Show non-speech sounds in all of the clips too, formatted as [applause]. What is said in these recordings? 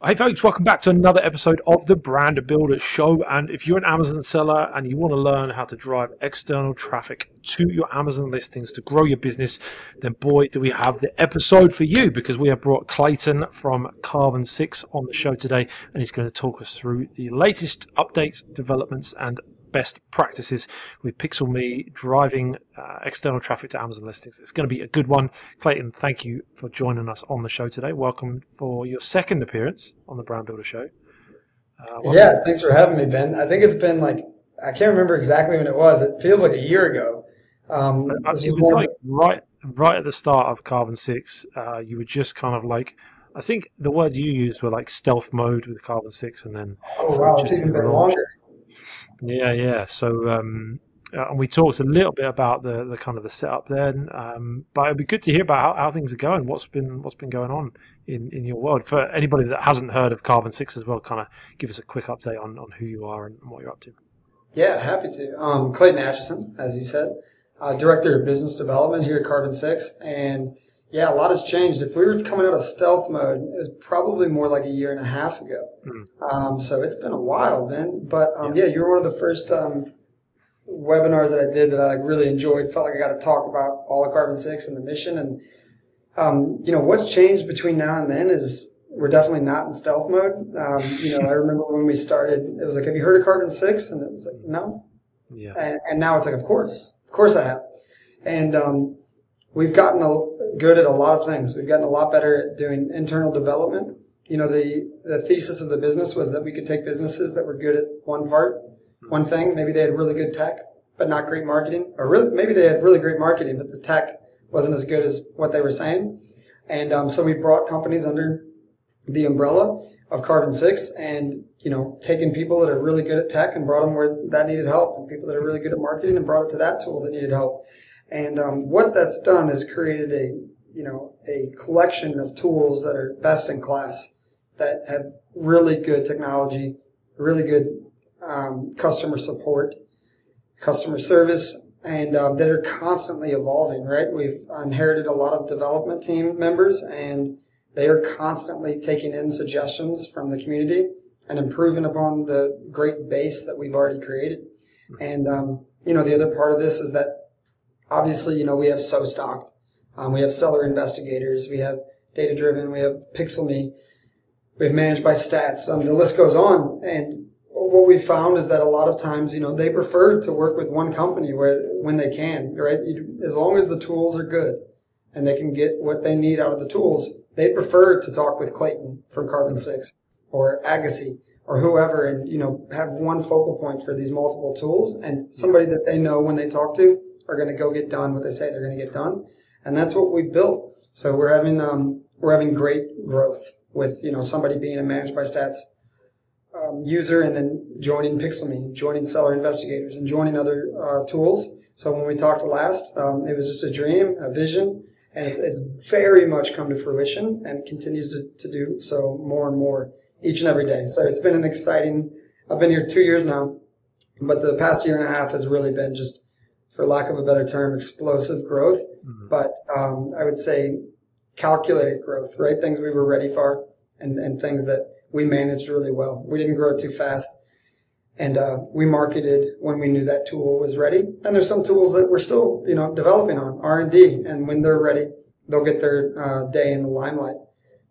Hey folks, welcome back to another episode of the Brand Builder Show. And if you're an Amazon seller and you want to learn how to drive external traffic to your Amazon listings to grow your business, then boy, do we have the episode for you because we have brought Clayton from Carbon 6 on the show today and he's going to talk us through the latest updates, developments, and best practices with PixelMe driving uh, external traffic to Amazon listings. It's going to be a good one. Clayton, thank you for joining us on the show today. Welcome for your second appearance on the Brand Builder Show. Uh, yeah, thanks for having me, Ben. I think it's been like, I can't remember exactly when it was. It feels like a year ago. Um, it was like right, right at the start of Carbon 6. Uh, you were just kind of like, I think the words you used were like stealth mode with Carbon 6 and then. Oh, wow, it's even been longer. Yeah, yeah. So, um, uh, and we talked a little bit about the, the kind of the setup then, um, but it'd be good to hear about how, how, things are going. What's been what's been going on in, in your world for anybody that hasn't heard of Carbon Six as well. Kind of give us a quick update on, on who you are and what you're up to. Yeah, happy to. Um, Clayton Atchison, as you said, uh, director of business development here at Carbon Six, and yeah, a lot has changed. If we were coming out of stealth mode, it was probably more like a year and a half ago. Mm. Um, so it's been a while, Ben. But um, yeah. yeah. you were one of the first um, webinars that I did that I like, really enjoyed. Felt like I got to talk about all of Carbon Six and the mission. And um, you know what's changed between now and then is we're definitely not in stealth mode. Um, you know, I remember when we started, it was like, "Have you heard of Carbon 6? And it was like, "No." Yeah. And, and now it's like, "Of course, of course I have." And um, we've gotten a, good at a lot of things. We've gotten a lot better at doing internal development. You know, the, the thesis of the business was that we could take businesses that were good at one part, one thing. Maybe they had really good tech, but not great marketing, or really, maybe they had really great marketing, but the tech wasn't as good as what they were saying. And um, so we brought companies under the umbrella of Carbon Six, and you know, taking people that are really good at tech and brought them where that needed help, and people that are really good at marketing and brought it to that tool that needed help. And um, what that's done is created a you know a collection of tools that are best in class that have really good technology, really good um, customer support, customer service, and um, that are constantly evolving. Right, we've inherited a lot of development team members, and they are constantly taking in suggestions from the community and improving upon the great base that we've already created. And um, you know, the other part of this is that obviously, you know, we have SoStocked, um, we have seller investigators, we have data driven, we have PixelMe, we have managed by stats. Um, the list goes on. And what we found is that a lot of times, you know, they prefer to work with one company where when they can, right? As long as the tools are good and they can get what they need out of the tools, they prefer to talk with Clayton from Carbon Six or Agassi or whoever and, you know, have one focal point for these multiple tools and somebody that they know when they talk to are going to go get done what they say they're going to get done, and that's what we built. So we're having um, we're having great growth with you know somebody being a managed by stats um, user and then joining PixelMe, joining Seller Investigators, and joining other uh, tools. So when we talked last, um, it was just a dream, a vision, and it's, it's very much come to fruition and continues to, to do so more and more each and every day. So it's been an exciting. I've been here two years now, but the past year and a half has really been just for lack of a better term, explosive growth, mm-hmm. but um, I would say calculated growth, right? Things we were ready for and, and things that we managed really well. We didn't grow too fast. And uh, we marketed when we knew that tool was ready. And there's some tools that we're still, you know, developing on R and D. And when they're ready, they'll get their uh, day in the limelight.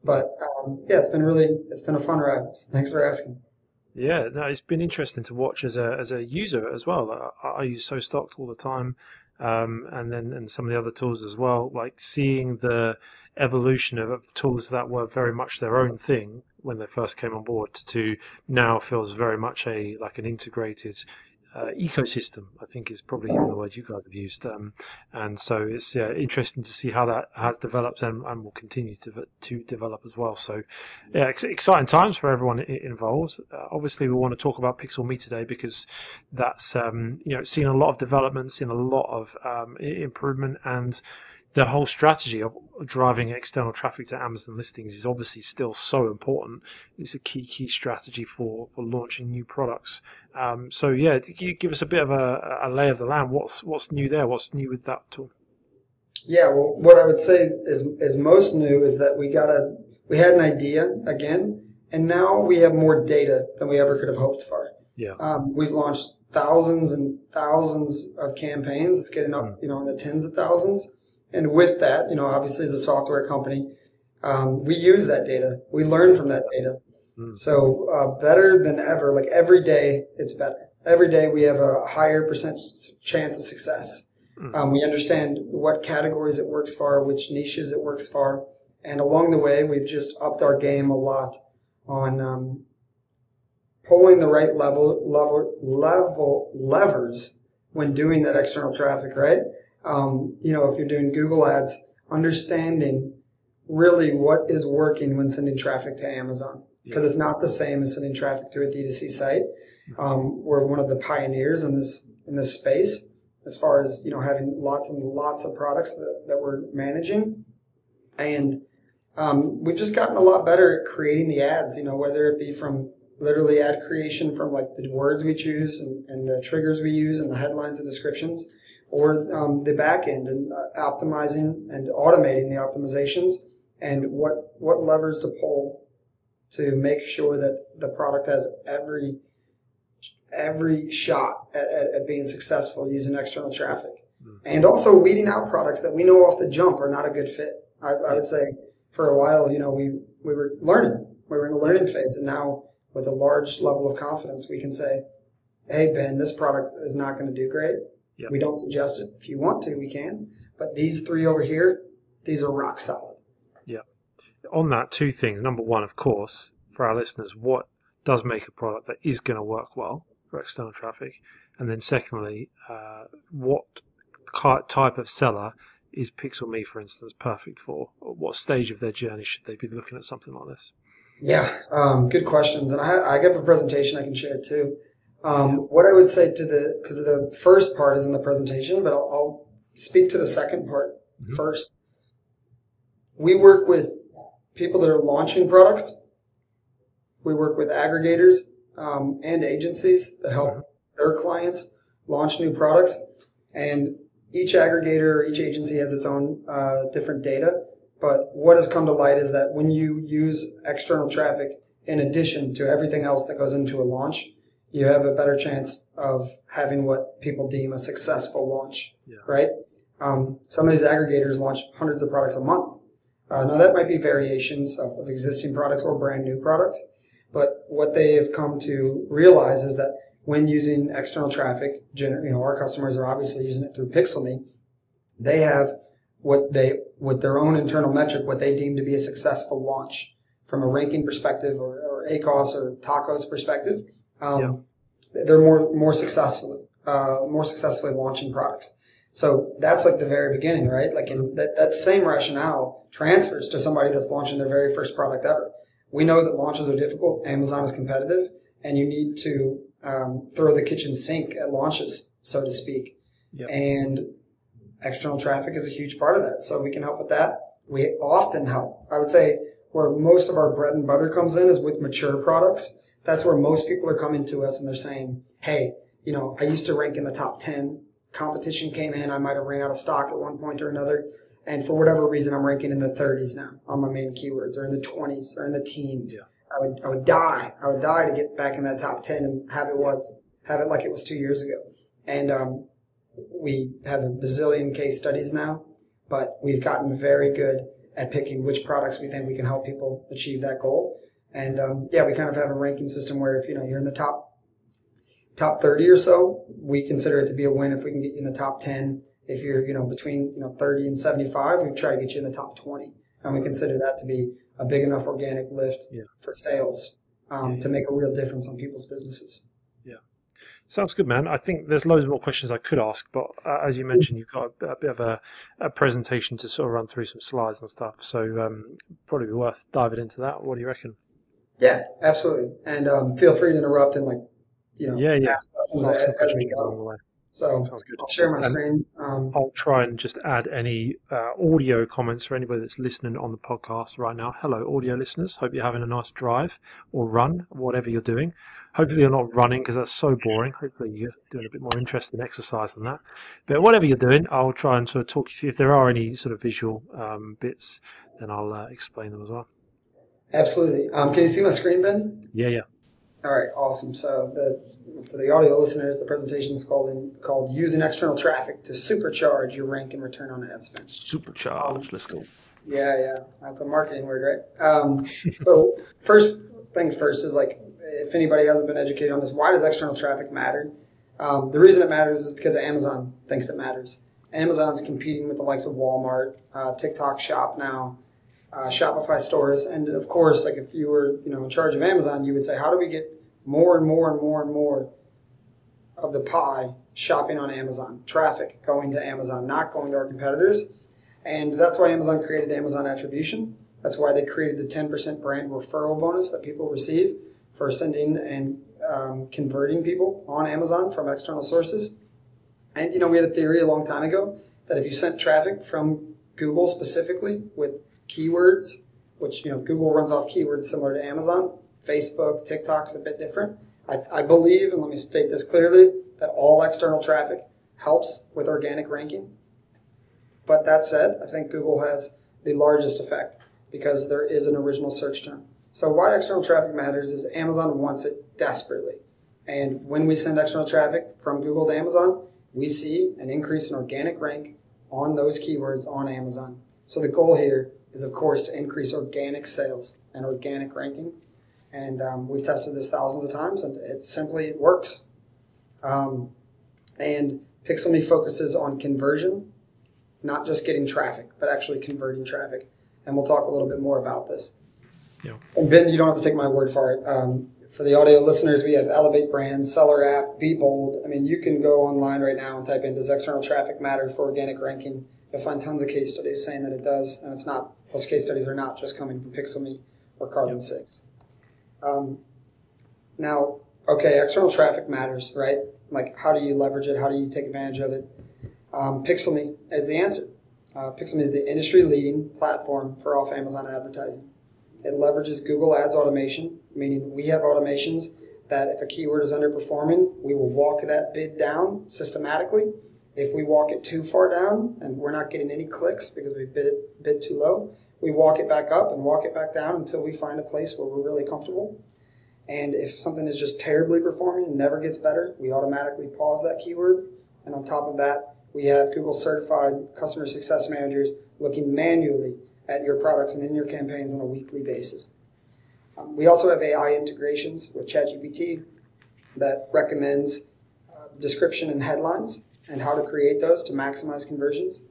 But um, yeah, it's been really, it's been a fun ride. Thanks for asking. Yeah, no, it's been interesting to watch as a as a user as well. I, I use SoStocked all the time, um, and then and some of the other tools as well. Like seeing the evolution of tools that were very much their own thing when they first came on board to now feels very much a like an integrated uh, ecosystem, I think is probably the word you guys have used. Um, and so it's yeah, interesting to see how that has developed and, and will continue to, to develop as well. So yeah, exciting times for everyone involved. Uh, obviously, we want to talk about PixelMe today because that's um, you know seen a lot of developments, seen a lot of um, improvement and the whole strategy of driving external traffic to Amazon listings is obviously still so important. It's a key key strategy for, for launching new products. Um, so yeah, you give us a bit of a, a lay of the land. What's what's new there? What's new with that tool? Yeah, well, what I would say is is most new is that we got a we had an idea again, and now we have more data than we ever could have hoped for. Yeah. Um, we've launched thousands and thousands of campaigns. It's getting up, Mm. you know, in the tens of thousands. And with that, you know, obviously as a software company, um, we use that data. We learn from that data. Mm. So uh, better than ever. Like every day, it's better. Every day we have a higher percent chance of success. Mm. Um, we understand what categories it works for, which niches it works for, and along the way, we've just upped our game a lot on um, pulling the right level level level levers when doing that external traffic. Right? Um, you know, if you're doing Google Ads, understanding really what is working when sending traffic to Amazon because it's not the same as sending traffic to a D2C site. Um, we're one of the pioneers in this in this space as far as you know having lots and lots of products that, that we're managing, and um, we've just gotten a lot better at creating the ads. You know, whether it be from literally ad creation from like the words we choose and, and the triggers we use and the headlines and descriptions, or um, the back end and uh, optimizing and automating the optimizations and what what levers to pull to make sure that the product has every every shot at, at, at being successful using external traffic. Mm. and also weeding out products that we know off the jump are not a good fit. I, I would say for a while you know we we were learning. We were in a learning phase and now with a large level of confidence we can say hey ben this product is not going to do great Yep. we don't suggest it if you want to we can but these three over here these are rock solid Yeah. on that, two things. Number one, of course, for our listeners, what does make a product that is going to work well for external traffic? And then secondly, uh, what type of seller is PixelMe, for instance, perfect for? What stage of their journey should they be looking at something like this? Yeah, um, good questions, and I, I have a presentation I can share too. Um, what I would say to the because the first part is in the presentation, but I'll, I'll speak to the second part Mhm. first. We work with people that are launching products. We work with aggregators um, and agencies that help their clients launch new products, and each aggregator or each agency has its own uh, different data. But what has come to light is that when you use external traffic in addition to everything else that goes into a launch, you have a better chance of having what people deem a successful launch, Yeah. right? Um, some of these aggregators launch hundreds of products a month. Uh, now that might be variations of, of existing products or brand new products, but what they have come to realize is that when using external traffic, gener- you know, our customers are obviously using it through PixelMe. They have what they, with their own internal metric, what they deem to be a successful launch from a ranking perspective or, or ACOS or TACOS perspective. Um, They're more more successfully uh, more successfully launching products. So that's like the very beginning, right? Like in that, that same rationale transfers to somebody that's launching their very first product ever. We know that launches are difficult. Amazon is competitive, and you need to um, throw the kitchen sink at launches, so to speak. Yep. And external traffic is a huge part of that. So we can help with that. We often help. I would say where most of our bread and butter comes in is with mature products. That's where most people are coming to us and they're saying, Hey, you know, I used to rank in the top 10. Competition came in. I might have ran out of stock at one point or another. And for whatever reason, I'm ranking in the 30s now on my main keywords or in the 20s or in the teens. Yeah. I would, I would die. I would die to get back in that top 10 and have it was, have it like it was two years ago. And, um, we have a bazillion case studies now, but we've gotten very good at picking which products we think we can help people achieve that goal. And um, yeah, we kind of have a ranking system where if you know you're in the top top 30 or so, we consider it to be a win if we can get you in the top 10. If you're you know between you know 30 and 75, we try to get you in the top 20, and we consider that to be a big enough organic lift Yeah. for sales um, Yeah. to make a real difference on people's businesses. Yeah, sounds good, man. I think there's loads more questions I could ask, but uh, as you mentioned, you've got a, a bit of a, a presentation to sort of run through some slides and stuff. So um, probably be worth diving into that. What do you reckon? Yeah, absolutely. And um, feel free to interrupt and like you know Yeah, yeah. ask questions as, as we questions go. along the way. So. I'll share my screen. Um, I'll try and just add any uh, audio comments for anybody that's listening on the podcast right now. Hello, audio listeners. Hope you're having a nice drive or run, whatever you're doing. Hopefully, you're not running because that's so boring. Hopefully, you're doing a bit more interesting exercise than that. But whatever you're doing, I'll try and sort of talk you through. If there are any sort of visual um, bits, then I'll uh, explain them as well. Absolutely. Um, can you see my screen, Ben? Yeah, yeah. All right, awesome. So the for the audio listeners, the presentation is called in, called using external traffic to supercharge your rank and return on ad spend. Supercharge. Let's go. Yeah, yeah, that's a marketing word, right? Um, so [laughs] first things first is like if anybody hasn't been educated on this, why does external traffic matter? Um, the reason it matters is because Amazon thinks it matters. Amazon's competing with the likes of Walmart, uh, TikTok Shop now, uh, Shopify stores, and of course, like if you were you know in charge of Amazon, you would say, how do we get more and more and more and more of the pie shopping on Amazon, traffic going to Amazon, not going to our competitors, and that's why Amazon created Amazon Attribution. That's why they created the 10% brand referral bonus that people receive for sending and um, converting people on Amazon from external sources. And you know, we had a theory a long time ago that if you sent traffic from Google specifically with keywords, which you know Google runs off keywords similar to Amazon, Facebook, TikTok TikTok's a bit different. I, I believe, and let me state this clearly, that all external traffic helps with organic ranking. But that said, I think Google has the largest effect because there is an original search term. So why external traffic matters is Amazon wants it desperately. And when we send external traffic from Google to Amazon, we see an increase in organic rank on those keywords on Amazon. So the goal here is, of course, to increase organic sales and organic ranking. And um, we've tested this thousands of times, and it simply works. Um, and Pixelme focuses on conversion, not just getting traffic, but actually converting traffic. And we'll talk a little bit more about this. Yeah. And Ben, you don't have to take my word for it. Um, for the audio listeners, we have Elevate Brands, Seller App, Be Bold. I mean, you can go online right now and type in Does external traffic matter for organic ranking? You'll find tons of case studies saying that it does, and it's not. Those case studies are not just coming from Pixelme or Carbon yep. Six. Um, now, okay, external traffic matters, right? Like, how do you leverage it? How do you take advantage of it? Um, Pixelme is the answer. Uh, Pixelme is the industry-leading platform for off Amazon advertising. It leverages Google Ads automation, meaning we have automations that if a keyword is underperforming, we will walk that bid down systematically. If we walk it too far down and we're not getting any clicks because we bid it bid too low, we walk it back up and walk it back down until we find a place where we're really comfortable. And if something is just terribly performing and never gets better, we automatically pause that keyword. And on top of that, we have Google certified customer success managers looking manually at your products and in your campaigns on a weekly basis. Um, we also have AI integrations with ChatGPT that recommends uh, description and headlines and how to create those to maximize conversions.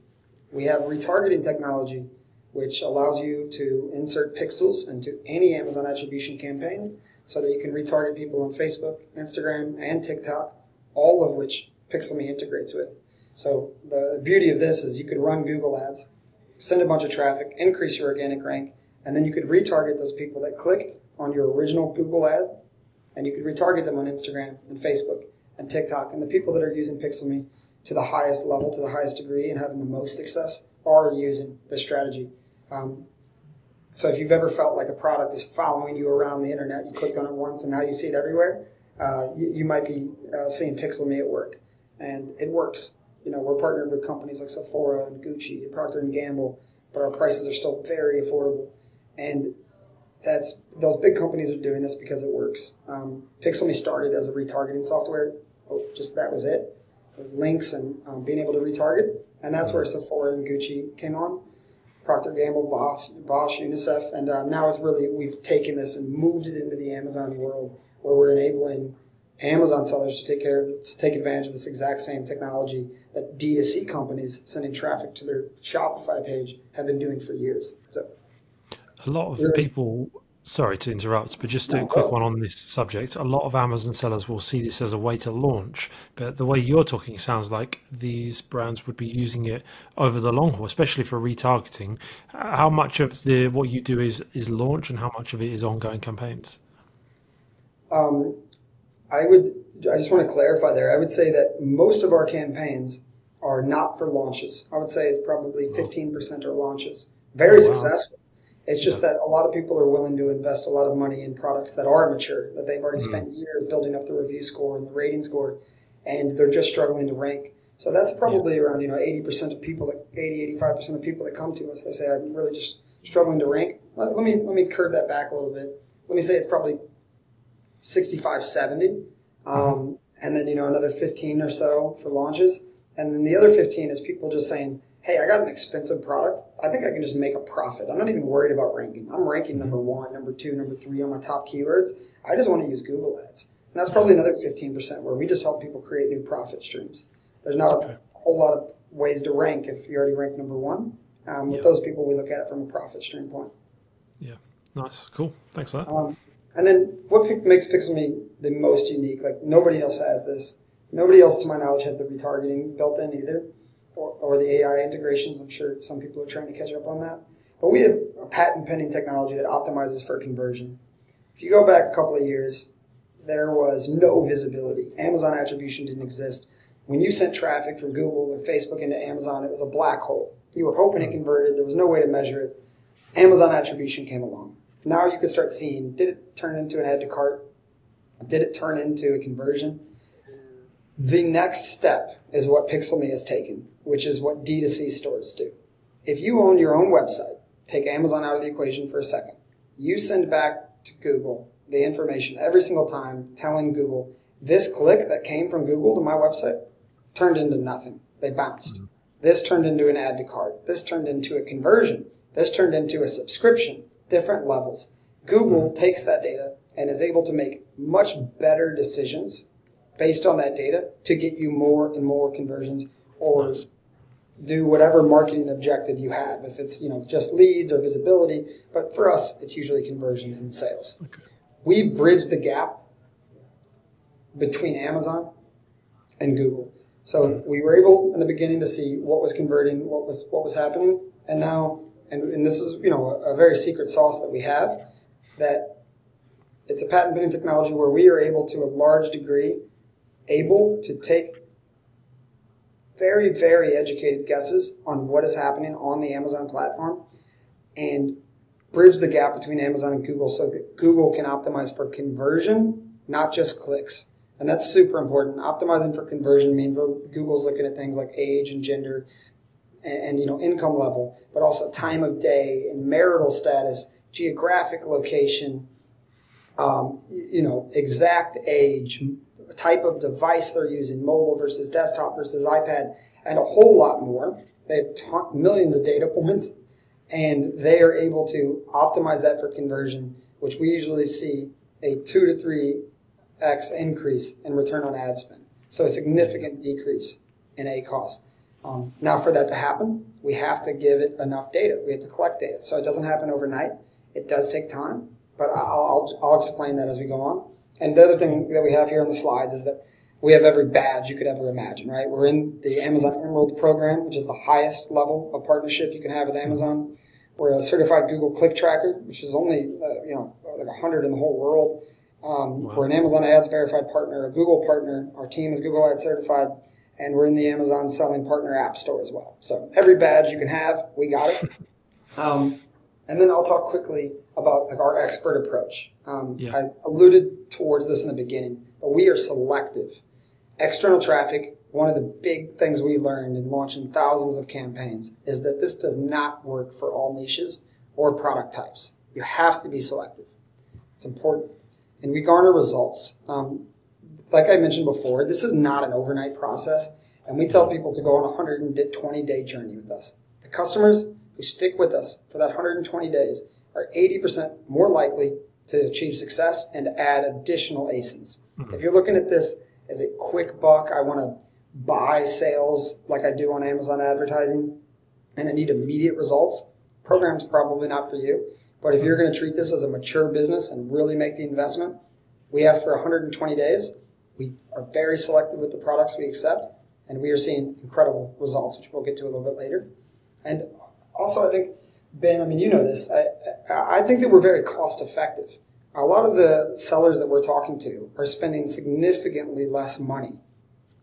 We have retargeting technology, which allows you to insert pixels into any Amazon attribution campaign so that you can retarget people on Facebook, Instagram, and TikTok, all of which Pixelme integrates with. So the beauty of this is you could run Google ads, send a bunch of traffic, increase your organic rank, and then you could retarget those people that clicked on your original Google ad, and you could retarget them on Instagram and Facebook and TikTok. And the people that are using Pixelme to the highest level, to the highest degree, and having the most success are using this strategy. Um, so if you've ever felt like a product is following you around the internet, you clicked on it once and now you see it everywhere, uh, you, you, might be uh, seeing Pixelme at work, and it works. You know, we're partnered with companies like Sephora and Gucci and Procter and Gamble, but our prices are still very affordable, and that's those big companies are doing this because it works. Um, Pixelme started as a retargeting software. Oh, just that was it. Was links and um, being able to retarget, and that's where Sephora and Gucci came on. Procter Gamble, Bosch, Bosch, UNICEF, and uh, now it's really we've taken this and moved it into the Amazon world, where we're enabling Amazon sellers to take care of to take advantage of this exact same technology that D2C companies sending traffic to their Shopify page have been doing for years. So, a lot of really, people Sorry to interrupt, but just a quick one on this subject. A lot of Amazon sellers will see this as a way to launch, but the way you're talking sounds like these brands would be using it over the long haul, especially for retargeting. How much of the what you do is is launch, and how much of it is ongoing campaigns? Um, I would. I just want to clarify there. I would say that most of our campaigns are not for launches. I would say it's probably 15% are launches. Very oh, wow. successful it's just that a lot of people are willing to invest a lot of money in products that are mature, that they've already mm-hmm. spent years building up the review score and the rating score, and they're just struggling to rank. So that's probably yeah. around, you know, 80% of people, that, 80, 85% of people that come to us, they say, I'm really just struggling to rank. Let, let me let me curve that back a little bit. Let me say it's probably 65, 70. Um, and then, you know, another 15 or so for launches. And then the other 15 is people just saying, hey, I got an expensive product. I think I can just make a profit. I'm not even worried about ranking. I'm ranking number one, number two, number three on my top keywords. I just want to use Google Ads. And that's probably another 15% where we just help people create new profit streams. There's not a whole lot of ways to rank if you already rank number one. Um, with those people, we look at it from a profit stream point. Yeah, nice, cool. Thanks for that. Um, and then what makes Pixelme the most unique? Like nobody else has this. Nobody else, to my knowledge, has the retargeting built in either, or, or the AI integrations. I'm sure some people are trying to catch up on that. But we have a patent pending technology that optimizes for conversion. If you go back a couple of years, there was no visibility. Amazon attribution didn't exist. When you sent traffic from Google or Facebook into Amazon, it was a black hole. You were hoping it converted. There was no way to measure it. Amazon attribution came along. Now you could start seeing did it turn into an add to cart? Did it turn into a conversion? The next step is what Pixelme has taken, which is what D2C stores do. If you own your own website, take Amazon out of the equation for a second. You send back to Google the information every single time telling Google this click that came from Google to my website turned into nothing. They bounced. Mm-hmm. This turned into an add to cart. This turned into a conversion. This turned into a subscription. Different levels. Google mm-hmm. takes that data and is able to make much better decisions based on that data to get you more and more conversions or nice. do whatever marketing objective you have. If it's you know just leads or visibility, but for us, it's usually conversions and sales. Okay. We bridge the gap between Amazon and Google. So hmm. we were able in the beginning to see what was converting, what was what was happening, and now, and, and this is you know a, a very secret sauce that we have, that it's a patent pending technology where we are able to a large degree able to take very very educated guesses on what is happening on the Amazon platform and bridge the gap between Amazon and Google so that Google can optimize for conversion, not just clicks. And that's super important. Optimizing for conversion means Google's looking at things like age and gender and, and, you know income level, but also time of day and marital status, geographic location, um, you know exact age, type of device they're using, mobile versus desktop versus iPad, and a whole lot more. They have t- millions of data [laughs] points, and they are able to optimize that for conversion, which we usually see a two to three X increase in return on ad spend. So a significant decrease in ACoS. Um, now, for that to happen, we have to give it enough data. We have to collect data. So it doesn't happen overnight. It does take time, but I'll, I'll, I'll explain that as we go on. And the other thing that we have here on the slides is that we have every badge you could ever imagine, right? We're in the Amazon Emerald program, which is the highest level of partnership you can have with Amazon. We're a certified Google Click Tracker, which is only, uh, you know, like 100 in the whole world. Um, wow. We're an Amazon Ads verified partner, a Google partner. Our team is Google Ads certified, and we're in the Amazon Selling Partner App Store as well. So every badge you can have, we got it. [laughs] Um, and then I'll talk quickly about like our expert approach. Um, yeah. I alluded towards this in the beginning, but we are selective. External traffic, one of the big things we learned in launching thousands of campaigns is that this does not work for all niches or product types. You have to be selective. It's important and we garner results. Um, like I mentioned before, this is not an overnight process, and we tell people to go on a 120 day journey with us. The customers who stick with us for that 120 days are 80% more likely to achieve success and add additional ASINs. Mm-hmm. If you're looking at this as a quick buck, I want to buy sales like I do on Amazon advertising, and I need immediate results, program's probably not for you. But if you're going to treat this as a mature business and really make the investment, we ask for 120 days. We are very selective with the products we accept, and we are seeing incredible results, which we'll get to a little bit later. And also, I think, Ben, I mean, you know this, I, I think that we're very cost effective. A lot of the sellers that we're talking to are spending significantly less money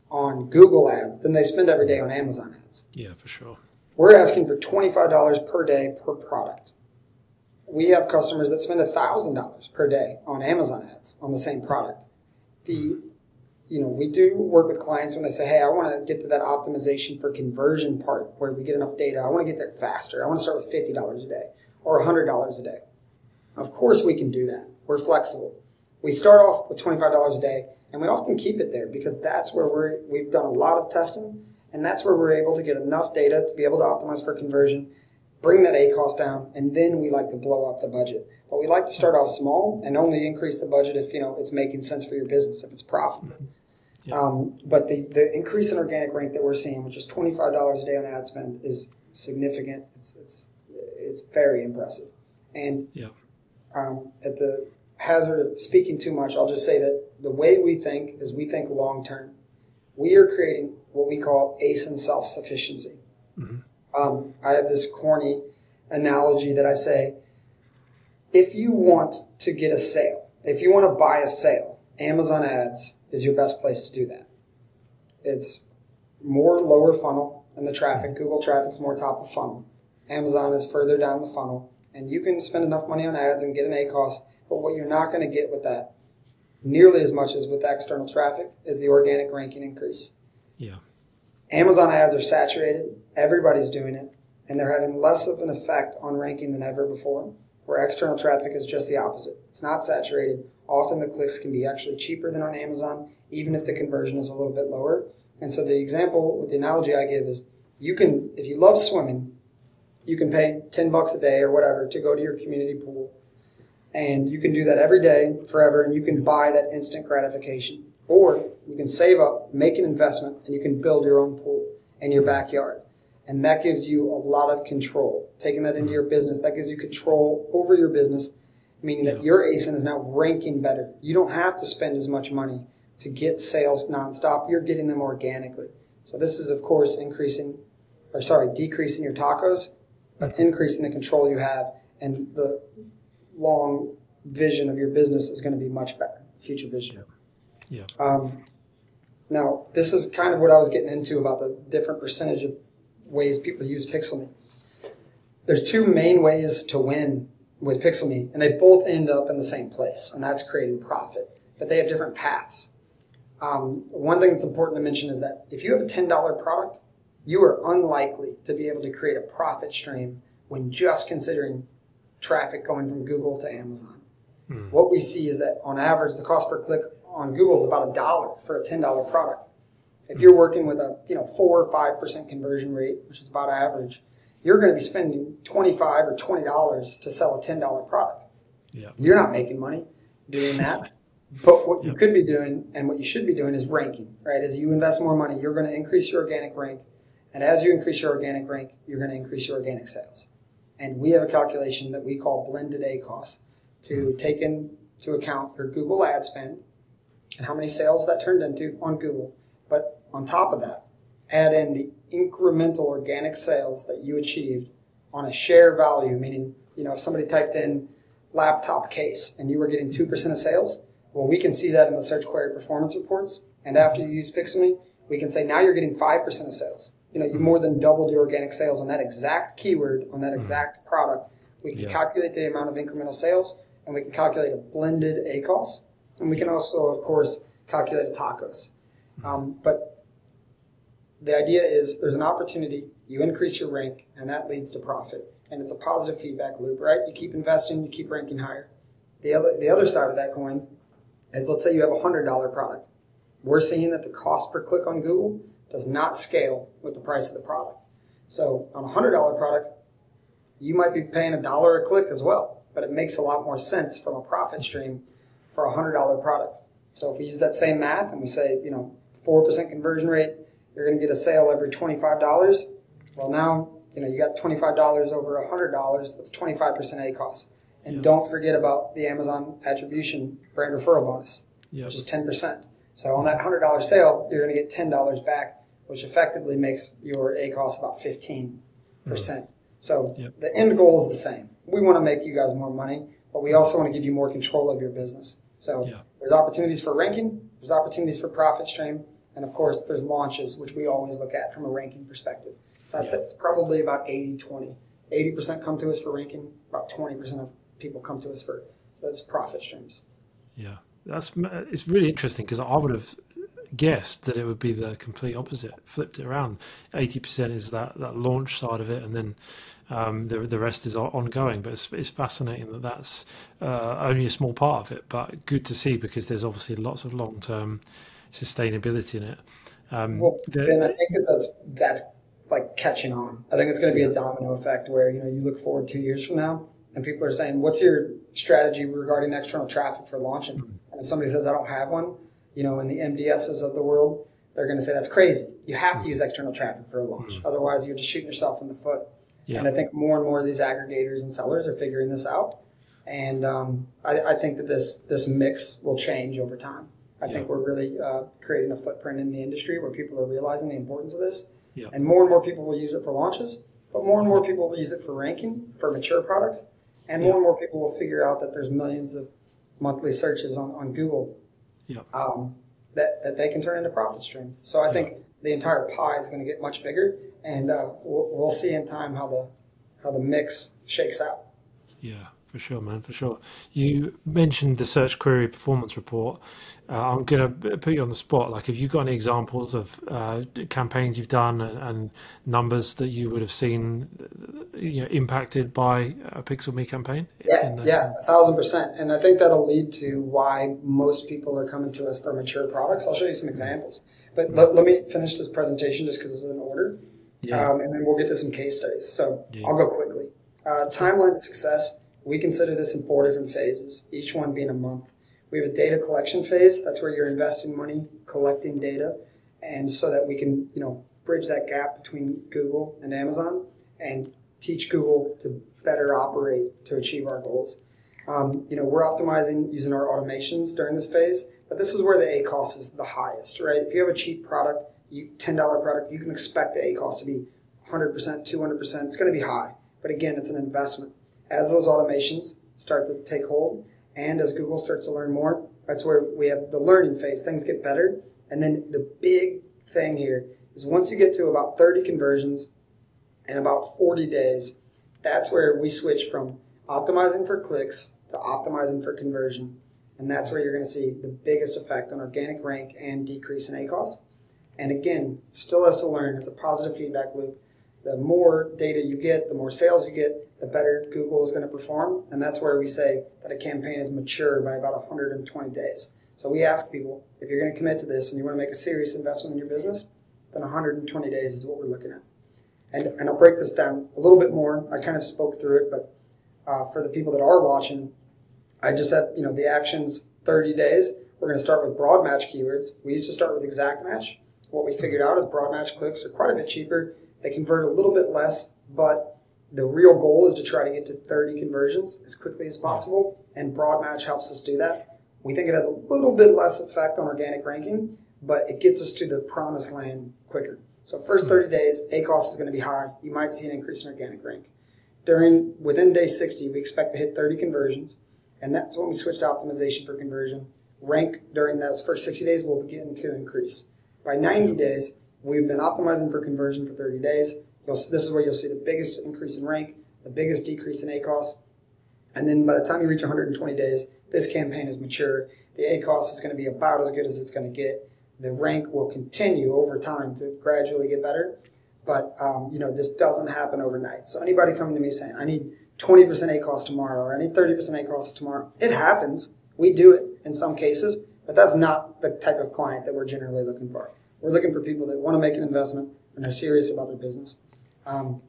on Google ads than they spend every day on Amazon ads. Yeah, for sure. We're asking for $25 per day per product we have customers that spend $1,000 per day on Amazon ads on the same product. The you know, we do work with clients when they say, "Hey, I want to get to that optimization for conversion part where we get enough data. I want to get there faster. I want to start with fifty dollars a day, or $100 a day. Of course, we can do that. We're flexible. We start off with $25 a day, and we often keep it there because that's where we're, we've done a lot of testing, and that's where we're able to get enough data to be able to optimize for conversion, bring that ACoS down, and then we like to blow up the budget. But we like to start off small and only increase the budget if you know it's making sense for your business, if it's profitable. Yeah. Um, but the, the increase in organic rank that we're seeing, which is $25 a day on ad spend, is significant. It's, it's, it's very impressive. And yeah. um, at the hazard of speaking too much, I'll just say that the way we think is we think long term. We are creating what we call ASIN self sufficiency. Mm-hmm. Um, I have this corny analogy that I say if you want to get a sale, if you want to buy a sale, Amazon ads is your best place to do that. It's more lower funnel and the traffic. Google traffic is more top of funnel. Amazon is further down the funnel. And you can spend enough money on ads and get an ACoS, but what you're not going to get with that nearly as much as with external traffic is the organic ranking increase. Yeah. Amazon ads are saturated. Everybody's doing it. And they're having less of an effect on ranking than ever before, where external traffic is just the opposite. It's not saturated. Often the clicks can be actually cheaper than on Amazon, even if the conversion is a little bit lower. And so the example, with the analogy I give is you can, if you love swimming, you can pay 10 bucks a day or whatever to go to your community pool. And you can do that every day, forever, and you can buy that instant gratification. Or you can save up, make an investment, and you can build your own pool in your backyard. And that gives you a lot of control. Taking that into your business, that gives you control over your business, meaning that your ASIN is now ranking better. You don't have to spend as much money to get sales nonstop. You're getting them organically. So this is, of course, increasing, or sorry, decreasing your TACoS, but increasing the control you have, and the long vision of your business is going to be much better. Future vision. Yeah. yeah. Um, now, this is kind of what I was getting into about the different percentage of ways people use PixelMe. There's two main ways to win with PixelMe, and they both end up in the same place, and that's creating profit. But they have different paths. Um, one thing that's important to mention is that if you have a $10 product, you are unlikely to be able to create a profit stream when just considering traffic going from Google to Amazon. Hmm. What we see is that on average, the cost per click on Google is about a dollar for a $10 product. If you're working with a you know four or five percent conversion rate, which is about average, you're going to be spending twenty five or twenty dollars to sell a ten dollar product. Yeah. You're not making money doing that. But what you could be doing and what you should be doing is ranking, right? As you invest more money, you're going to increase your organic rank. And as you increase your organic rank, you're going to increase your organic sales. And we have a calculation that we call blended ACoS to mm-hmm. take into account your Google ad spend and how many sales that turned into on Google. But on top of that, add in the incremental organic sales that you achieved on a share value, meaning, you know, if somebody typed in laptop case and you were getting 2% of sales, well, we can see that in the search query performance reports. And after you use Pixelme, we can say now you're getting 5% of sales. You know, you more than doubled your organic sales on that exact keyword, on that mm-hmm. exact product. We can yeah. calculate the amount of incremental sales and we can calculate a blended ACoS. And we can also, of course, calculate a TACoS. Um, but the idea is there's an opportunity, you increase your rank, and that leads to profit. And it's a positive feedback loop, right? You keep investing, you keep ranking higher. The other, the other side of that coin is let's say you have a $100 product. We're seeing that the cost per click on Google does not scale with the price of the product. So on a $100 product, you might be paying a dollar a click as well, but it makes a lot more sense from a profit stream for a $100 product. So if we use that same math and we say, you know, 4% conversion rate, you're going to get a sale every $25. Well, now, you know, you got $25 over $100, that's 25% ACoS. And yep. don't forget about the Amazon attribution brand referral bonus, yep. which is 10%. So on that $100 sale, you're going to get $10 back, which effectively makes your ACoS about 15%. Mm. So yep. the end goal is the same. We want to make you guys more money, but we also want to give you more control of your business. So there's opportunities for ranking, there's opportunities for profit stream, and of course, there's launches, which we always look at from a ranking perspective. So that's It's probably about 80 20. 80% come to us for ranking, about 20% of people come to us for those profit streams. Yeah, that's it's really interesting because I would have guessed that it would be the complete opposite. Flipped it around. Eighty percent is that that launch side of it, and then um, the the rest is ongoing. But it's, it's fascinating that that's uh, only a small part of it, but good to see because there's obviously lots of long term sustainability in it. Um, well, the, I think that that's that's like catching on. I think it's going to be a domino effect where you know you look forward two years from now and people are saying, "What's your strategy regarding external traffic for launching?" Mm-hmm. And if somebody says, "I don't have one," you know, in the MDSs of the world, they're going to say that's crazy. You have to mm-hmm. use external traffic for a launch, mm-hmm. otherwise you're just shooting yourself in the foot. Yeah. And I think more and more of these aggregators and sellers are figuring this out, and um, I, I, think that this this mix will change over time. I yeah. think we're really uh, creating a footprint in the industry where people are realizing the importance of this, yeah. and more and more people will use it for launches, but more and more people will use it for ranking for mature products and more and more people will figure out that there's millions of monthly searches on, on Google yeah. um, that, that they can turn into profit streams. So I think the entire pie is going to get much bigger, and uh, we'll, we'll see in time how the how the mix shakes out. Yeah, for sure, man, for sure. You mentioned the search query performance report. Uh, I'm going to put you on the spot. Like, have you got any examples of uh, campaigns you've done and, and, numbers that you would have seen, you know, impacted by a PixelMe campaign? Yeah, the... yeah, a thousand percent. And I think that'll lead to why most people are coming to us for mature products. I'll show you some examples. But let, let me finish this presentation just because it's in order. Yeah. Um, and then we'll get to some case studies. So yeah. I'll go quickly. Uh, timeline to success we consider this in four different phases, each one being a month. We have a data collection phase. That's where you're investing money, collecting data, and so that we can, you know, bridge that gap between Google and Amazon and teach Google to better operate to achieve our goals. Um, you know, we're optimizing using our automations during this phase, but this is where the ACoS is the highest, right? If you have a cheap product, you, $10 product, you can expect the ACoS to be 100%, 200%. It's going to be high, but again, it's an investment as those automations start to take hold and as Google starts to learn more, that's where we have the learning phase. Things get better. And then the big thing here is once you get to about 30 conversions in about 40 days, that's where we switch from optimizing for clicks to optimizing for conversion. And that's where you're going to see the biggest effect on organic rank and decrease in ACOS. And again, still has to learn. It's a positive feedback loop the more data you get, the more sales you get, the better Google is going to perform. And that's where we say that a campaign is mature by about 120 days. So we ask people, if you're going to commit to this and you want to make a serious investment in your business, then 120 days is what we're looking at. And, and I'll break this down a little bit more. I kind of spoke through it, but uh, for the people that are watching, I just said, you know, the actions 30 days. We're going to start with broad match keywords. We used to start with exact match. What we figured out is broad match clicks are quite a bit cheaper they convert a little bit less, but the real goal is to try to get to 30 conversions as quickly as possible, and broad match helps us do that. We think it has a little bit less effect on organic ranking, but it gets us to the promised land quicker. So first 30 hmm. days, ACOS is going to be high. You might see an increase in organic rank. During within day 60, we expect to hit 30 conversions, and that's when we switch to optimization for conversion. Rank during those first 60 days will begin to increase. By 90 hmm. days, We've been optimizing for conversion for 30 days. You'll, this is where you'll see the biggest increase in rank, the biggest decrease in ACOS. And then by the time you reach 120 days, this campaign is mature. The ACOS is going to be about as good as it's going to get. The rank will continue over time to gradually get better. But, um, you know, this doesn't happen overnight. So anybody coming to me saying, I need 20% ACOS tomorrow or I need 30% ACOS tomorrow, it happens. We do it in some cases, but that's not the type of client that we're generally looking for. We're looking for people that want to make an investment and are serious about their business. Um,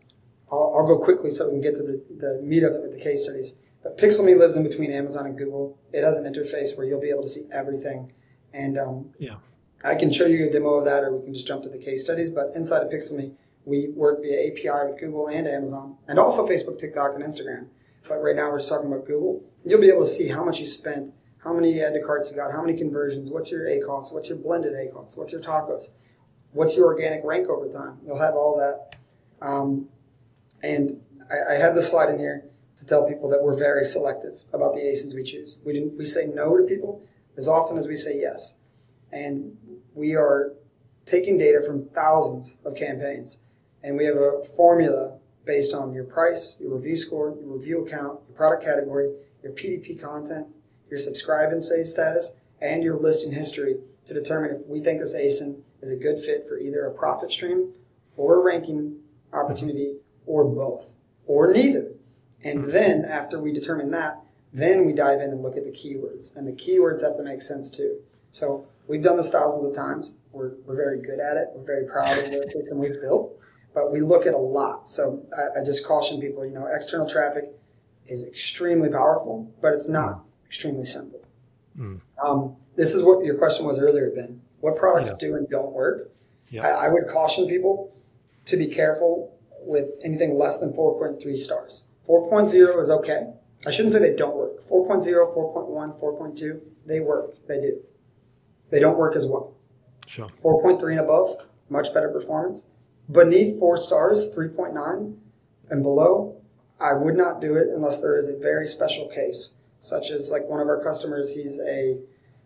I'll, I'll, go quickly so we can get to the, the meat of it with the case studies. But PixelMe lives in between Amazon and Google. It has an interface where you'll be able to see everything. And um, yeah. I can show you a demo of that, or we can just jump to the case studies. But inside of PixelMe, we work via API with Google and Amazon, and also Facebook, TikTok, and Instagram. But right now, we're just talking about Google. You'll be able to see how much you spent how many add to carts you got, how many conversions, what's your ACOS, what's your blended ACOS, what's your TACoS, what's your organic rank over time. You'll have all that. Um, and I, I have this slide in here to tell people that we're very selective about the ASINs we choose. We, didn't, we say no to people as often as we say yes. And we are taking data from thousands of campaigns. And we have a formula based on your price, your review score, your review account, your product category, your PDP content, your subscribe and save status, and your listing history to determine if we think this ASIN is a good fit for either a profit stream or a ranking opportunity or both or neither. And hmm. then after we determine that, then we dive in and look at the keywords. And the keywords have to make sense too. So we've done this thousands of times. We're, we're very good at it. We're very proud of the [laughs] system we've built, but we look at a lot. So I, I just caution people, you know, external traffic is extremely powerful, but it's not hmm. Extremely simple. Mm. Um, this is what your question was earlier, Ben. What products yeah. do and don't work? Yeah. I, I would caution people to be careful with anything less than 4.3 stars. 4.0 is okay. I shouldn't say they don't work. 4.0, 4.1, 4.2, they work. They do. They don't work as well. Sure. 4.3 and above, much better performance. Beneath four stars, 3.9 and below, I would not do it unless there is a very special case, such as like one of our customers, he's a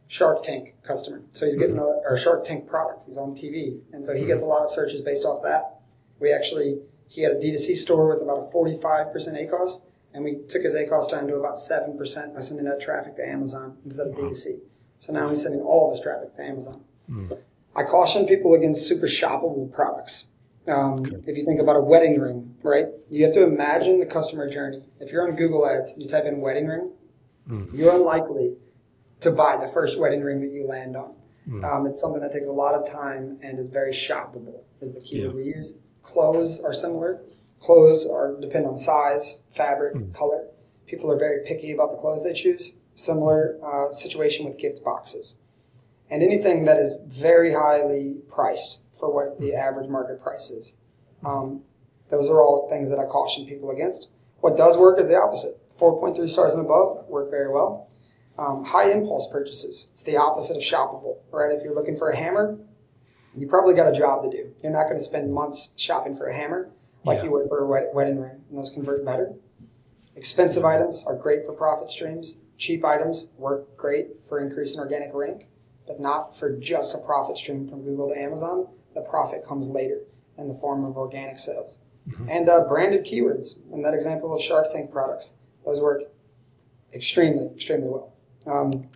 Shark Tank customer. So he's getting mm-hmm. a, or Shark Tank product. He's on TV. And so he mm-hmm. gets a lot of searches based off that. We actually, he had a D2C store with about a 45% ACoS, and we took his ACoS down to about 7% by sending that traffic to Amazon instead of D2C. So now he's sending all of his traffic to Amazon. Mm. I caution people against super shoppable products. Um, okay. If you think about a wedding ring, right? You have to imagine the customer journey. If you're on Google Ads and you type in wedding ring, mm. you're unlikely to buy the first wedding ring that you land on. Mm. Um, it's something that takes a lot of time and is very shoppable. Is the keyword yeah. we use. Clothes are similar. Clothes are depend on size, fabric, mm. color. People are very picky about the clothes they choose. Similar uh, situation with gift boxes, and anything that is very highly priced for what the hmm. average market price is. Um, those are all things that I caution people against. What does work is the opposite. 4.3 stars and above work very well. Um, high impulse purchases. It's the opposite of shoppable, right? If you're looking for a hammer, you probably got a job to do. You're not going to spend months shopping for a hammer like yeah. you would for a wedding ring, and those convert better. Expensive items are great for profit streams. Cheap items work great for increasing organic rank, but not for just a profit stream from Google to Amazon. The profit comes later in the form of organic sales. Mm-hmm. And uh, branded keywords, in that example of Shark Tank products, those work extremely, extremely well. Um,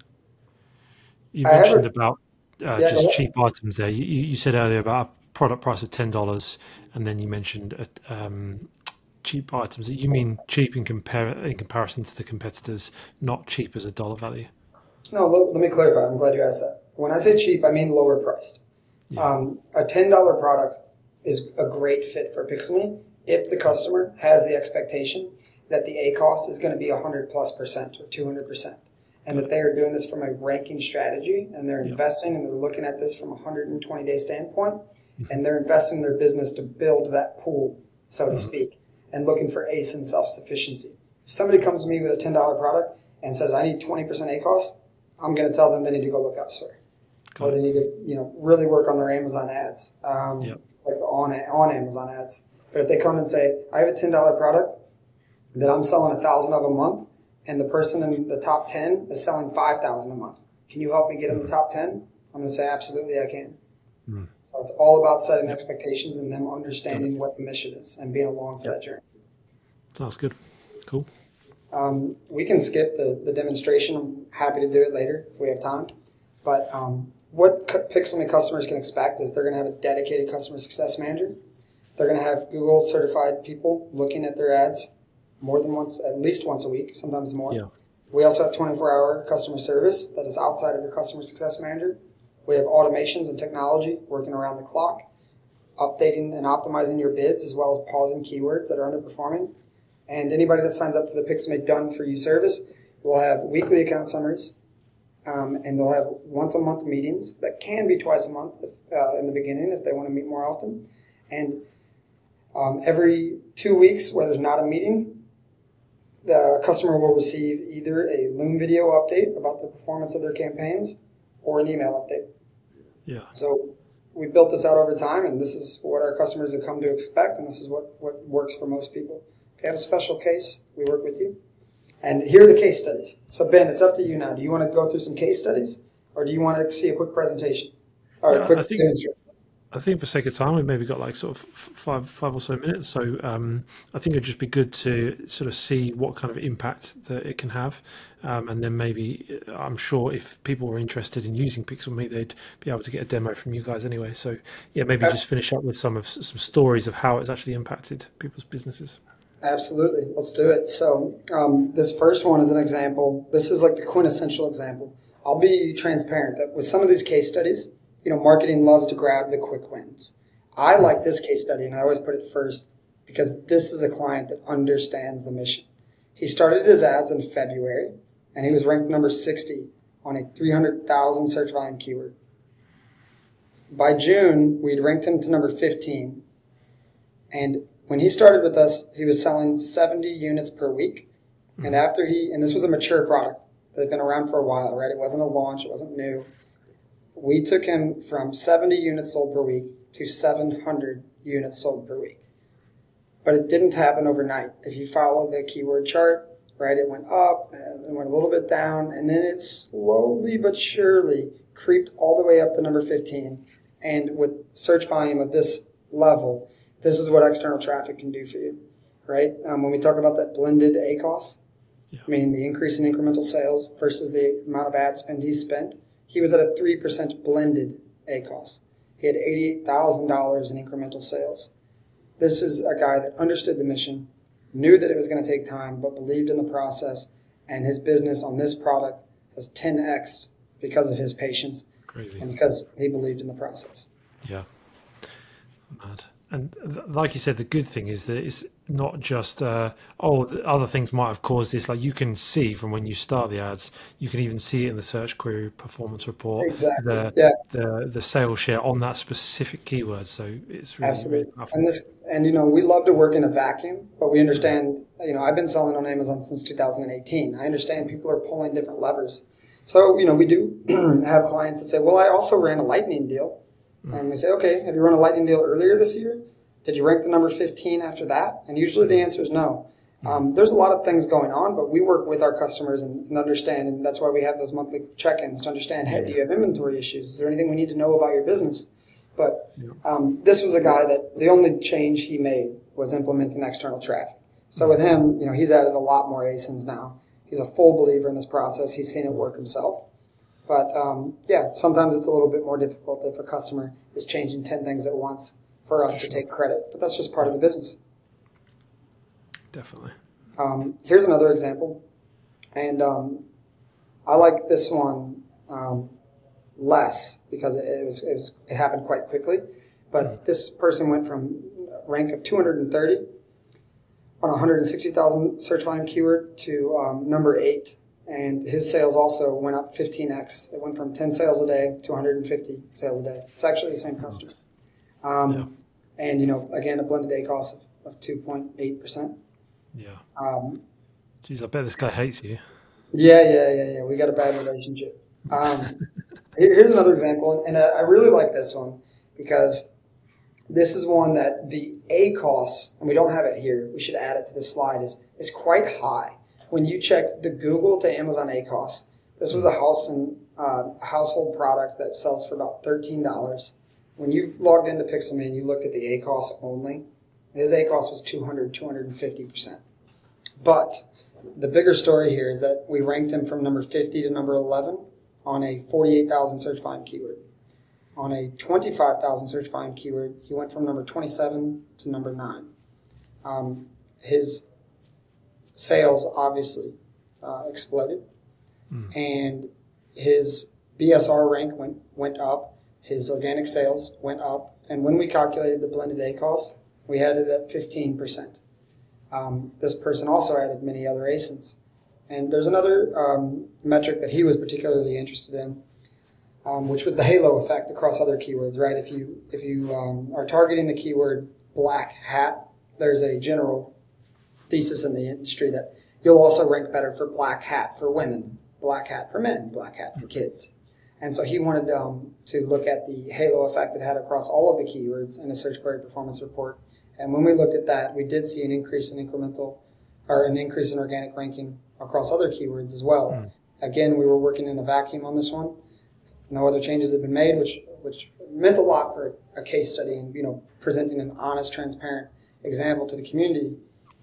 you mentioned about uh, yeah, just cheap items there. You, you, said earlier about a product price of ten dollars, and then you mentioned uh, um, cheap items. You mean cheap in compare in comparison to the competitors, not cheap as a dollar value? No, let, let me clarify. I'm glad you asked that. When I say cheap, I mean lower priced. Yeah. Um, a ten dollar product is a great fit for PixelMe if the customer has the expectation that the ACoS is going to be 100 plus percent or 200 percent and that they are doing this from a ranking strategy and they're investing and they're looking at this from a 120 day standpoint mm-hmm. and they're investing in their business to build that pool, so to mm-hmm. speak, and looking for ACE and self sufficiency. If somebody comes to me with a $10 product and says, I need 20% ACoS, I'm going to tell them they need to go look elsewhere. Or they need to, you know, really work on their Amazon ads, um, yep. like on, on Amazon ads. But if they come and say, I have a $10 product that I'm selling a thousand of a month, and the person in the top 10 is selling 5000 a month. Can you help me get in the top 10 i'm going to say absolutely i can. Mm. so it's all about setting expectations and them understanding what the mission is and being along for yep. that journey. Sounds good. Cool. Um, we can skip the, the demonstration. I'm happy to do it later if we have time. But um, what PixelMe customers can expect is they're going to have a dedicated customer success manager. They're going to have google certified people looking at their ads more than once, at least once a week, sometimes more. Yeah. We also have 24 hour customer service that is outside of your customer success manager. We have automations and technology working around the clock, updating and optimizing your bids as well as pausing keywords that are underperforming. And anybody that signs up for the PixelMe Done For You service will have weekly account summaries, um, and they'll have once a month meetings that can be twice a month if, uh, in the beginning if they want to meet more often. And um, every two weeks, where there's not a meeting, the customer will receive either a Loom video update about the performance of their campaigns or an email update. Yeah. So we built this out over time, and this is what our customers have come to expect, and this is what, what works for most people. If you have a special case, we work with you. And here are the case studies. So, Ben, it's up to you now. Do you want to go through some case studies, or do you want to see a quick presentation? Or yeah, a quick I think, demonstration? I think for sake of time, we've maybe got like sort of five, five or so minutes. So um, I think it'd just be good to sort of see what kind of impact that it can have, um, and then maybe uh, I'm sure if people were interested in using PixelMe, they'd be able to get a demo from you guys anyway. So yeah, maybe just finish up with some of some stories of how it's actually impacted people's businesses. Absolutely, let's do it. So um, this first one is an example. This is like the quintessential example. I'll be transparent that with some of these case studies you know, marketing loves to grab the quick wins. I like this case study, and I always put it first because this is a client that understands the mission. He started his ads in February, and he was ranked number 60 on a 300,000 search volume keyword. By June, we'd ranked him to number 15. And when he started with us, he was selling 70 units per week. And hmm. after he, and this was a mature product that had been around for a while, right? It wasn't a launch, it wasn't new we took him from 70 units sold per week to 700 units sold per week. But it didn't happen overnight. If you follow the keyword chart, right, it went up and went a little bit down, and then it slowly but surely creeped all the way up to number 15. And with search volume of this level, this is what external traffic can do for you, right? Um, when we talk about that blended ACoS, yeah. meaning the increase in incremental sales versus the amount of ad spend he spent, he was at a 3% blended ACoS. He had $88,000 in incremental sales. This is a guy that understood the mission, knew that it was going to take time, but believed in the process, and his business on this product has 10x because of his patience Crazy. and because he believed in the process. Yeah. Mad. And like you said, the good thing is that it's not just uh, oh other things might have caused this. Like you can see from when you start the ads you can even see it in the search query performance report exactly. the yeah. the the sales share on that specific keyword. So it's really absolutely. really and this and you know we love to work in a vacuum but we understand you know i've been selling on amazon since 2018 i understand people are pulling different levers. So you know we do [clears throat] have clients that say well i also ran a lightning deal mm. and we say okay have you run a lightning deal earlier this year did you rank the number 15 after that? And usually the answer is no. Um, there's a lot of things going on, but we work with our customers and, and, understand, and that's why we have those monthly check-ins to understand. Hey, do you have inventory issues? Is there anything we need to know about your business? But um, this was a guy that the only change he made was implementing external traffic. So with him, you know, he's added a lot more ASINs now. He's a full believer in this process. He's seen it work himself. But um, yeah, sometimes it's a little bit more difficult if a customer is changing 10 things at once for us to take credit, but that's just part of the business. Definitely. Um, here's another example, and um, I like this one um, less because it, it, was, it, was, it happened quite quickly. But mm-hmm. this person went from rank of 230 on 160,000 search volume keyword to um, number eight, and his sales also went up 15x. It went from 10 sales a day to 150 sales a day. It's actually the same customer. Um, yeah and you know, again, a blended ACoS of, of 2.8%. Yeah. Um, Jeez, I bet this guy hates you. Yeah, yeah, yeah, yeah. We got a bad relationship. Um, [laughs] here's another example, and I really like this one because this is one that the ACoS, and we don't have it here. We should add it to the slide. is is quite high. When you checked the Google to Amazon ACoS, this was a house and uh, a household product that sells for about thirteen dollars when you logged into PixelMe and you looked at the ACoS only, his ACoS was 200, 250%. But the bigger story here is that we ranked him from number 50 to number 11 on a 48,000 search volume keyword. On a 25,000 search volume keyword, he went from number 27 to number 9. Um, his sales obviously uh, exploded, mm. and his BSR rank went, went up his organic sales went up, and when we calculated the blended ACoS, we had it at 15%. Um, this person also added many other ASINs. And there's another um, metric that he was particularly interested in, um, which was the halo effect across other keywords, right? If you, if you um, are targeting the keyword black hat, there's a general thesis in the industry that you'll also rank better for black hat for women, black hat for men, black hat for kids. And so he wanted um, to look at the halo effect it had across all of the keywords in a search query performance report. And when we looked at that, we did see an increase in incremental or an increase in organic ranking across other keywords as well. Mm. Again, we were working in a vacuum on this one. No other changes had been made, which which meant a lot for a case study and you know presenting an honest, transparent example to the community.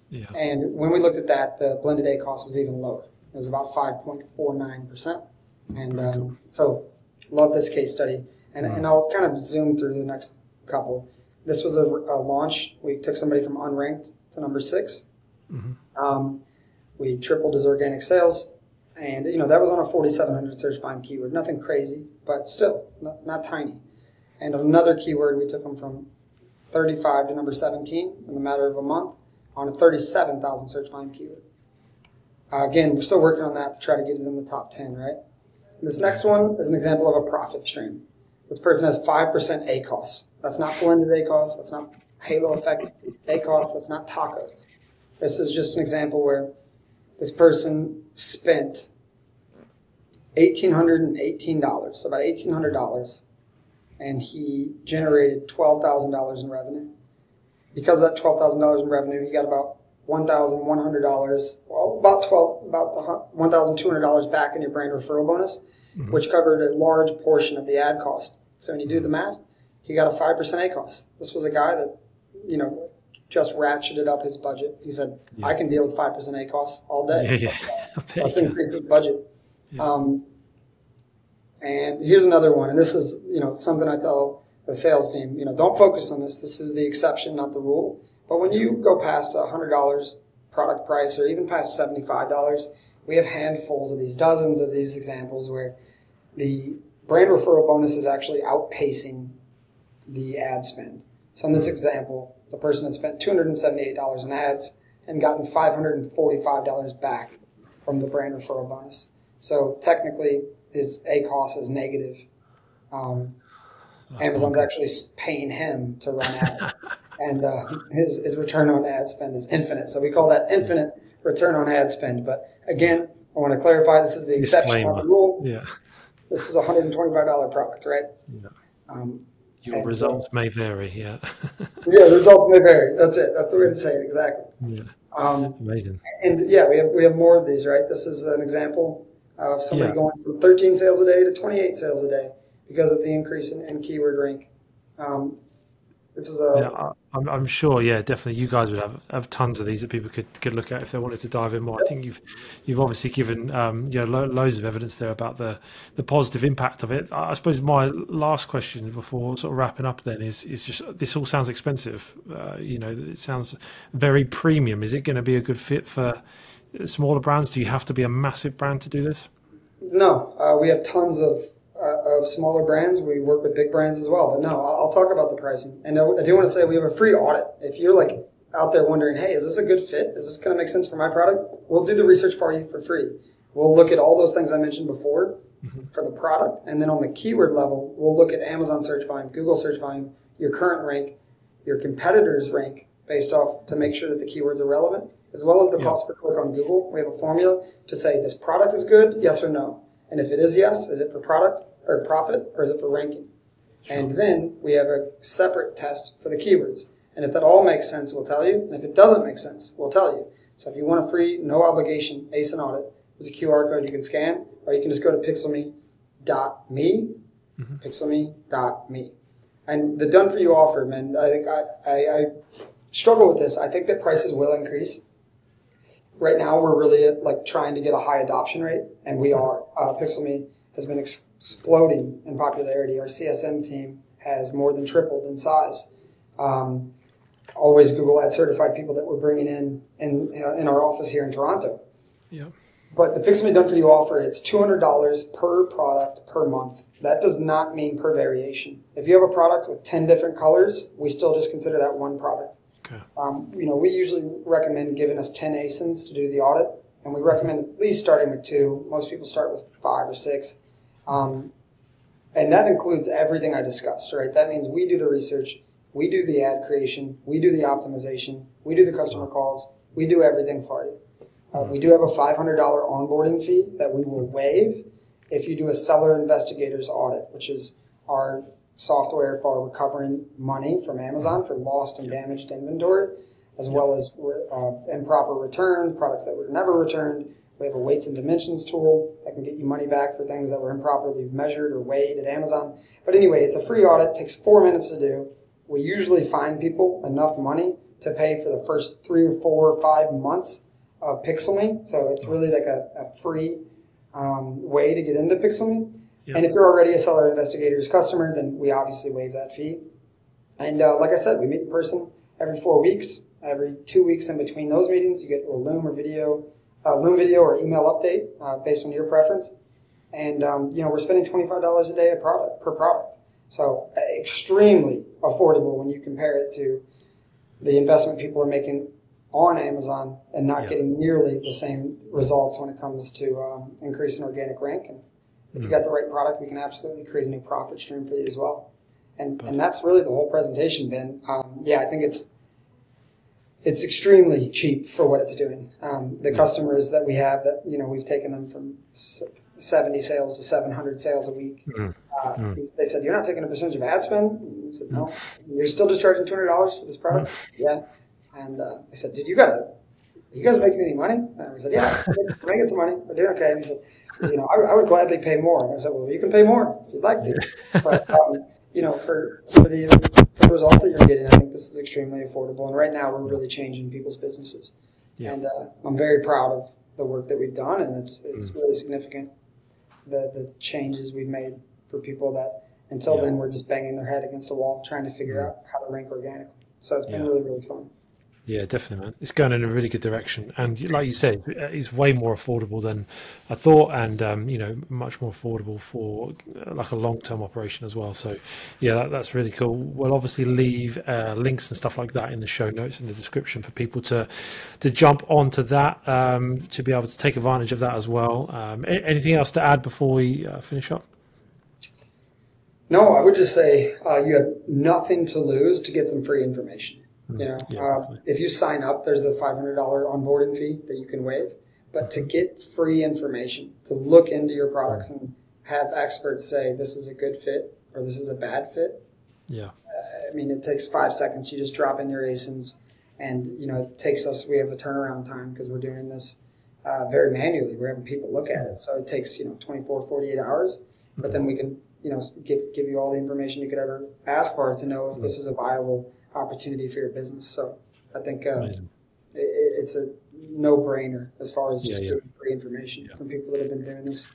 Yeah. And when we looked at that, the blended ACoS was even lower. It was about 5.49 percent. And um, so, love this case study. And, and I'll kind of zoom through the next couple. This was a, a launch. We took somebody from unranked to number 6 Um, we tripled his organic sales, and you know that was on a 4,700 search volume keyword. Nothing crazy, but still not, not tiny. And another keyword, we took him from 35 to number 17 in the matter of a month on a 37,000 search volume keyword. Uh, again, we're still working on that to try to get it in the top 10, right? This next one is an example of a profit stream. This person has 5% ACoS. That's not blended ACoS. That's not halo effect ACoS. That's not TACoS. This is just an example where this person spent $1,818, so about $1,800, and he generated $12,000 in revenue. Because of that $12,000 in revenue, he got about $1,100, well, about 12, about $1,200 back in your brand referral bonus, mm-hmm. which covered a large portion of the ad cost. So when you do the math, he got a 5% ACoS. This was a guy that, you know, just ratcheted up his budget. He said, yeah. I can deal with 5% ACoS all day. Yeah, yeah. [laughs] Let's increase his budget. Um, and here's another one. And this is, you know, something I tell the sales team, you know, don't focus on this. This is the exception, not the rule. But when you go past $100 product price or even past $75, we have handfuls of these, dozens of these examples where the brand referral bonus is actually outpacing the ad spend. So in this example, the person had spent $278 in ads and gotten $545 back from the brand referral bonus. So technically, his ACoS is negative. Um, Amazon's actually paying him to run ads. [laughs] and uh, his, his return on ad spend is infinite. So we call that infinite return on ad spend. But again, I want to clarify this is the exception, not the rule. Yeah. This is a $125 product, right? Yeah. Um, Your results so, may vary, yeah. [laughs] yeah, results may vary. That's it. That's the way to say it, exactly. Yeah. Um, Amazing. And yeah, we have, we have more of these, right? This is an example of somebody yeah. going from 13 sales a day to 28 sales a day because of the increase in, in keyword rank. Um, which is a yeah, I'm, I'm, sure. Yeah, definitely. You guys would have, have tons of these that people could, could look at if they wanted to dive in more. I think you've you've obviously given um, you know lo- loads of evidence there about the the positive impact of it. I suppose my last question before sort of wrapping up then is is just this all sounds expensive. Uh, you know, it sounds very premium. Is it going to be a good fit for smaller brands? Do you have to be a massive brand to do this? No, uh, we have tons of uh, of smaller brands. We work with big brands as well. But no, I'll, I'll talk about the pricing. And I, I do want to say we have a free audit. If you're like out there wondering, hey, is this a good fit? Is this going to make sense for my product? We'll do the research for you for free. We'll look at all those things I mentioned before mm-hmm. for the product. And then on the keyword level, we'll look at Amazon search volume, Google search volume, your current rank, your competitors' rank based off to make sure that the keywords are relevant, as well as the yeah. cost per click on Google. We have a formula to say this product is good, yes or no. And if it is yes, is it for product or profit or is it for ranking? Sure. And then we have a separate test for the keywords. And if that all makes sense, we'll tell you. And if it doesn't make sense, we'll tell you. So if you want a free, no obligation ASIN audit, there's a QR code you can scan, or you can just go to pixelme.me, mm-hmm. pixelme.me. And the done for you offer, man, I think I, I, I struggle with this. I think that prices will increase right now we're really like trying to get a high adoption rate, and we are. Uh, PixelMe has been ex- exploding in popularity. Our CSM team has more than tripled in size. Um, always Google Ad certified people that we're bringing in in, in our office here in Toronto. Yeah. But the PixelMe Done For You offer, it's $200 per product per month. That does not mean per variation. If you have a product with 10 different colors, we still just consider that one product. Okay. Um, you know, we usually recommend giving us 10 ASINs to do the audit, and we recommend at least starting with two. Most people start with five or six. Um, and that includes everything I discussed, right? That means we do the research, we do the ad creation, we do the optimization, we do the customer calls, we do everything for you. Uh, we do have a $500 onboarding fee that we will waive if you do a seller investigators audit, which is our software for recovering money from Amazon for lost and damaged inventory, as well as uh, improper returns, products that were never returned. We have a weights and dimensions tool that can get you money back for things that were improperly measured or weighed at Amazon. But anyway, it's a free audit, takes four minutes to do. We usually find people enough money to pay for the first three or four or five months of PixelMe. So it's really like a, a free um, way to get into PixelMe. Yep. And if you're already a seller investigator's customer, then we obviously waive that fee. And uh, like I said, we meet in person every four weeks. Every two weeks in between those meetings, you get a Loom or video, uh, Loom video or email update uh, based on your preference. And um, you know we're spending twenty five dollars a day a product per product, so uh, extremely affordable when you compare it to the investment people are making on Amazon and not yeah. getting nearly the same results when it comes to um, increasing organic rank. And if mm. you got the right product, we can absolutely create a new profit stream for you as well. And and that's really the whole presentation, Ben. Um, yeah, I think it's it's extremely cheap for what it's doing. Um, the customers that we have that you know we've taken them from 70 sales to 700 sales a week. Mm. Uh, mm. They said, "You're not taking a percentage of ad spend." We said, "No, mm. you're still just charging 200 dollars for this product." Mm. Yeah, and uh, they said, "Dude, you gotta." You guys making any money? And we said, "Yeah, [laughs] we're making some money. We're doing okay." And he said, "You know, I, I, would gladly pay more." And I said, "Well, you can pay more if you'd like to, [laughs] but um, you know, for for the, the results that you're getting, I think this is extremely affordable. And right now, we're really changing people's businesses, yeah. and uh, I'm very proud of the work that we've done, and it's it's mm. really significant. The the changes we've made for people that until yeah. then were just banging their head against the wall trying to figure mm. out how to rank organically. So it's been really really fun. Yeah, definitely, man. It's going in a really good direction, and like you said, it's way more affordable than I thought, and um, you know, much more affordable for uh, like a long-term operation as well. So, yeah, that, that's really cool. We'll obviously leave uh, links and stuff like that in the show notes in the description for people to to jump onto that um, to be able to take advantage of that as well. Um, anything else to add before we uh, finish up? No, I would just say uh, you have nothing to lose to get some free information. You know, yeah, uh, if you sign up, there's a $500 onboarding fee that you can waive. But to get free information, to look into your products and have experts say this is a good fit or this is a bad fit. Yeah. Uh, I mean, it takes five seconds. You just drop in your ASINs, and you know it takes us. We have a turnaround time because we're doing this uh, very manually. We're having people look at it, so it takes you know 24, 48 hours. But then we can you know give give you all the information you could ever ask for to know if this is a viable opportunity for your business. So I think uh, it, it's a no brainer as far as just yeah, yeah. getting free information yeah. from people that have been doing this.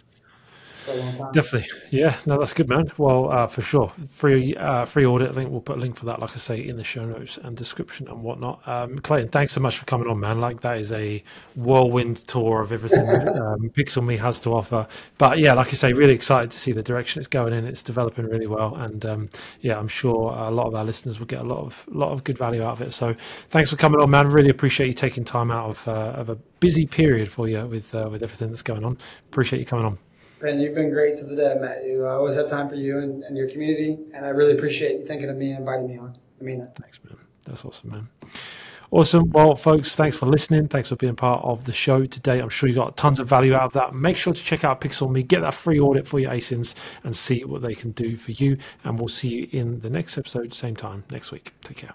Definitely, yeah. No, that's good, man. Well, uh, for sure, free uh, free audit. I think we'll put a link for that, like I say, in the show notes and description and whatnot. Um, Clayton, thanks so much for coming on, man. Like that is a whirlwind tour of everything [laughs] um, PixelMe has to offer. But yeah, like I say, really excited to see the direction it's going in. It's developing really well, and um, yeah, I'm sure a lot of our listeners will get a lot of lot of good value out of it. So thanks for coming on, man. Really appreciate you taking time out of uh, of a busy period for you with uh, with everything that's going on. Appreciate you coming on. Ben, you've been great since the day I met you. I always have time for you and, and your community, and I really appreciate you thinking of me and inviting me on. I mean that. Thanks, man. That's awesome, man. Awesome. Well, folks, thanks for listening. Thanks for being part of the show today. I'm sure you got tons of value out of that. Make sure to check out PixelMe, get that free audit for your ASINs, and see what they can do for you. And we'll see you in the next episode, same time next week. Take care.